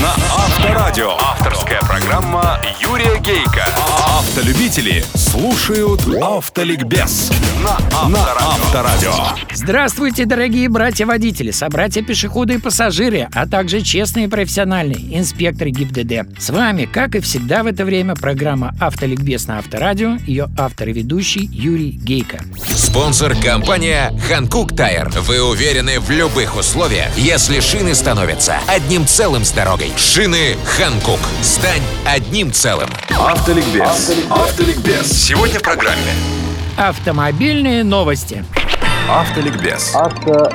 на Авторадио. Авторская программа Юрия Гейка. Автолюбители слушают Автоликбез на Авторадио. Здравствуйте, дорогие братья-водители, собратья-пешеходы и пассажиры, а также честные и профессиональные инспекторы ГИБДД. С вами, как и всегда в это время, программа «Автоликбез» на Авторадио, ее автор и ведущий Юрий Гейко. Спонсор – компания «Ханкук Тайр». Вы уверены в любых условиях, если шины становятся одним целым с дорогой. Шины «Ханкук». Стань одним целым. Автоликбез. Автоликбез. Сегодня в программе Автомобильные новости. Автоликбез.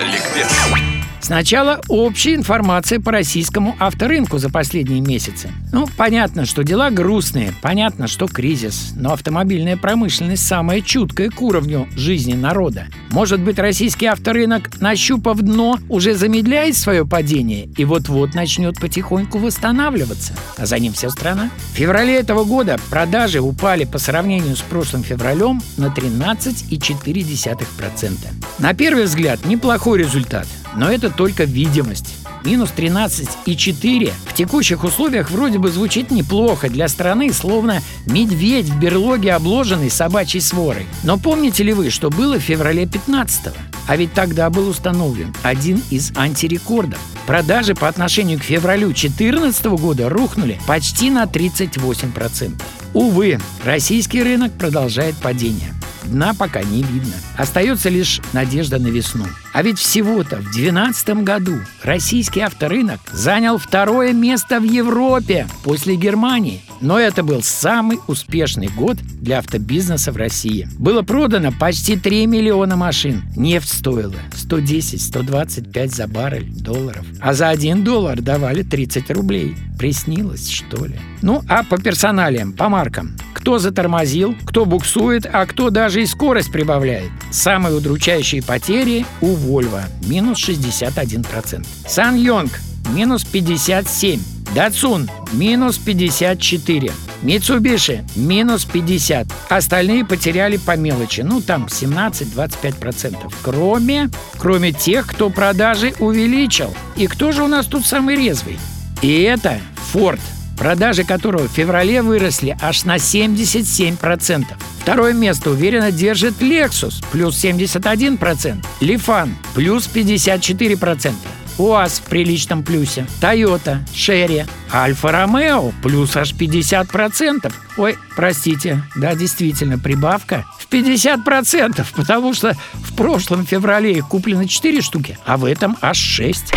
Ликбез. Сначала общая информация по российскому авторынку за последние месяцы. Ну, понятно, что дела грустные, понятно, что кризис, но автомобильная промышленность самая чуткая к уровню жизни народа. Может быть, российский авторынок, нащупав дно, уже замедляет свое падение и вот-вот начнет потихоньку восстанавливаться, а за ним вся страна. В феврале этого года продажи упали по сравнению с прошлым февралем на 13,4%. На первый взгляд, неплохой результат, но это только видимость. Минус 13,4 в текущих условиях вроде бы звучит неплохо для страны, словно медведь в берлоге, обложенный собачьей сворой. Но помните ли вы, что было в феврале 15 -го? А ведь тогда был установлен один из антирекордов. Продажи по отношению к февралю 2014 года рухнули почти на 38%. Увы, российский рынок продолжает падение. Дна пока не видно. Остается лишь надежда на весну. А ведь всего-то в 2012 году российский авторынок занял второе место в Европе после Германии. Но это был самый успешный год для автобизнеса в России. Было продано почти 3 миллиона машин. Нефть стоила 110-125 за баррель долларов. А за 1 доллар давали 30 рублей. Приснилось, что ли? Ну, а по персоналиям, по маркам. Кто затормозил, кто буксует, а кто даже и скорость прибавляет. Самые удручающие потери у Volvo – минус 61%. Сан Йонг – минус 57%. Датсун – минус 54. Mitsubishi – минус 50. Остальные потеряли по мелочи, ну там 17-25%. Кроме, кроме тех, кто продажи увеличил. И кто же у нас тут самый резвый? И это Ford, продажи которого в феврале выросли аж на 77%. Второе место уверенно держит Lexus, плюс 71%, Lifan, плюс 54%. УАЗ в приличном плюсе, Toyota, Шерри, Альфа Ромео плюс аж 50%. Ой, простите, да, действительно, прибавка в 50%, потому что в прошлом феврале их куплено 4 штуки, а в этом аж 6.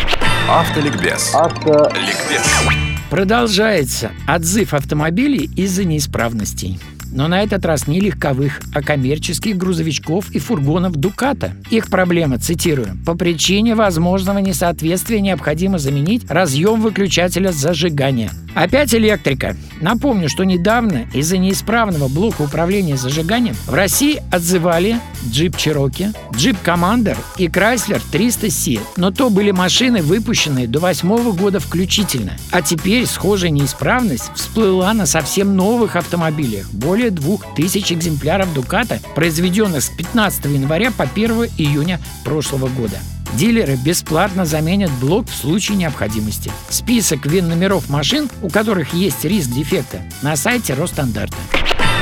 Автоликбез. Ликбез. Продолжается отзыв автомобилей из-за неисправностей. Но на этот раз не легковых, а коммерческих грузовичков и фургонов «Дуката». Их проблема, цитирую, «по причине возможного несоответствия необходимо заменить разъем выключателя зажигания». Опять электрика. Напомню, что недавно из-за неисправного блока управления зажиганием в России отзывали джип Cherokee, джип Commander и Chrysler 300C. Но то были машины, выпущенные до восьмого года включительно. А теперь схожая неисправность всплыла на совсем новых автомобилях. Более двух тысяч экземпляров Дуката, произведенных с 15 января по 1 июня прошлого года. Дилеры бесплатно заменят блок в случае необходимости. Список ВИН-номеров машин, у которых есть риск дефекта, на сайте Росстандарта.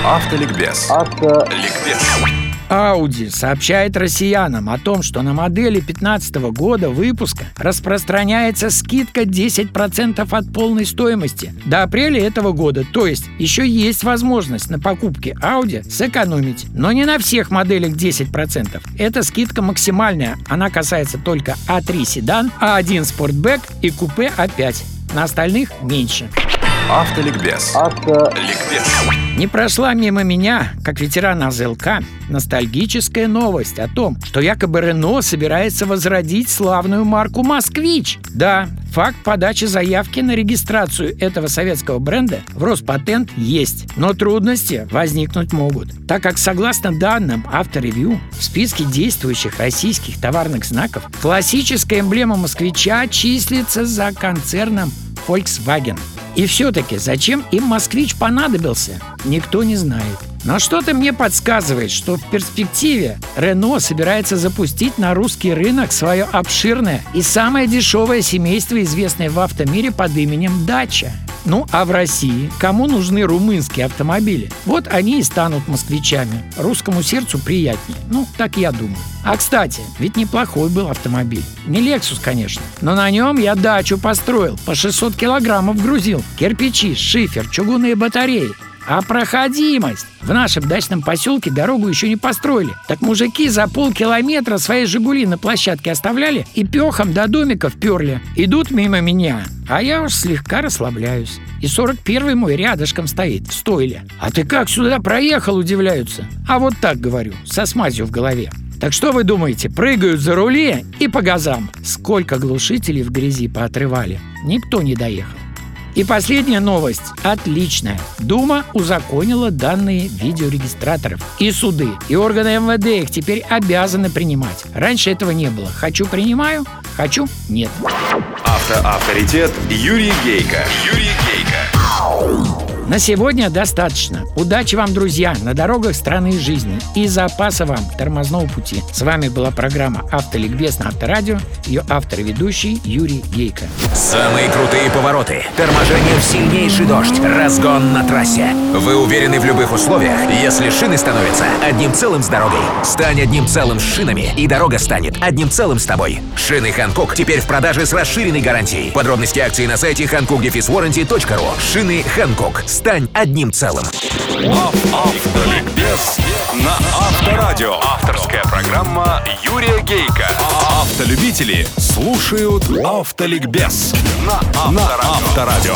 Автоликбез. Ликбез. Audi сообщает россиянам о том, что на модели 2015 года выпуска распространяется скидка 10% от полной стоимости до апреля этого года. То есть еще есть возможность на покупке Audi сэкономить. Но не на всех моделях 10%. Эта скидка максимальная. Она касается только А3 седан, А1 спортбэк и купе А5. На остальных меньше. Автоликбез. Ликбез. Не прошла мимо меня, как ветерана АЗЛК, ностальгическая новость о том, что якобы Рено собирается возродить славную марку «Москвич». Да, факт подачи заявки на регистрацию этого советского бренда в Роспатент есть, но трудности возникнуть могут, так как согласно данным авторевью в списке действующих российских товарных знаков классическая эмблема «Москвича» числится за концерном Volkswagen. И все-таки, зачем им москвич понадобился, никто не знает. Но что-то мне подсказывает, что в перспективе Рено собирается запустить на русский рынок свое обширное и самое дешевое семейство, известное в автомире под именем «Дача». Ну, а в России кому нужны румынские автомобили? Вот они и станут москвичами. Русскому сердцу приятнее. Ну, так я думаю. А кстати, ведь неплохой был автомобиль. Не Lexus, конечно. Но на нем я дачу построил. По 600 килограммов грузил. Кирпичи, шифер, чугунные батареи. А проходимость? В нашем дачном поселке дорогу еще не построили. Так мужики за полкилометра свои «Жигули» на площадке оставляли и пехом до домиков перли. Идут мимо меня, а я уж слегка расслабляюсь. И 41-й мой рядышком стоит, в стойле. А ты как сюда проехал, удивляются? А вот так говорю, со смазью в голове. Так что вы думаете, прыгают за рули и по газам? Сколько глушителей в грязи поотрывали? Никто не доехал. И последняя новость. Отличная. Дума узаконила данные видеорегистраторов. И суды, и органы МВД их теперь обязаны принимать. Раньше этого не было. Хочу – принимаю, хочу – нет. Автоавторитет Юрий Гейко. Юрий Гейко. На сегодня достаточно. Удачи вам, друзья, на дорогах страны жизни. И запаса вам тормозного пути. С вами была программа «Автоликбез» на Авторадио. Ее автор и ведущий Юрий Гейко. Самые крутые повороты, торможение в сильнейший дождь, разгон на трассе. Вы уверены в любых условиях, если шины становятся одним целым с дорогой. Стань одним целым с шинами, и дорога станет одним целым с тобой. Шины Ханкук теперь в продаже с расширенной гарантией. Подробности акции на сайте hankookdefiswarranty.ru. Шины Ханкук. Стань одним целым. Автоликбез на Авторадио. Авторская программа Юрия Гейка. Автолюбители слушают Автоликбез на Авторадио.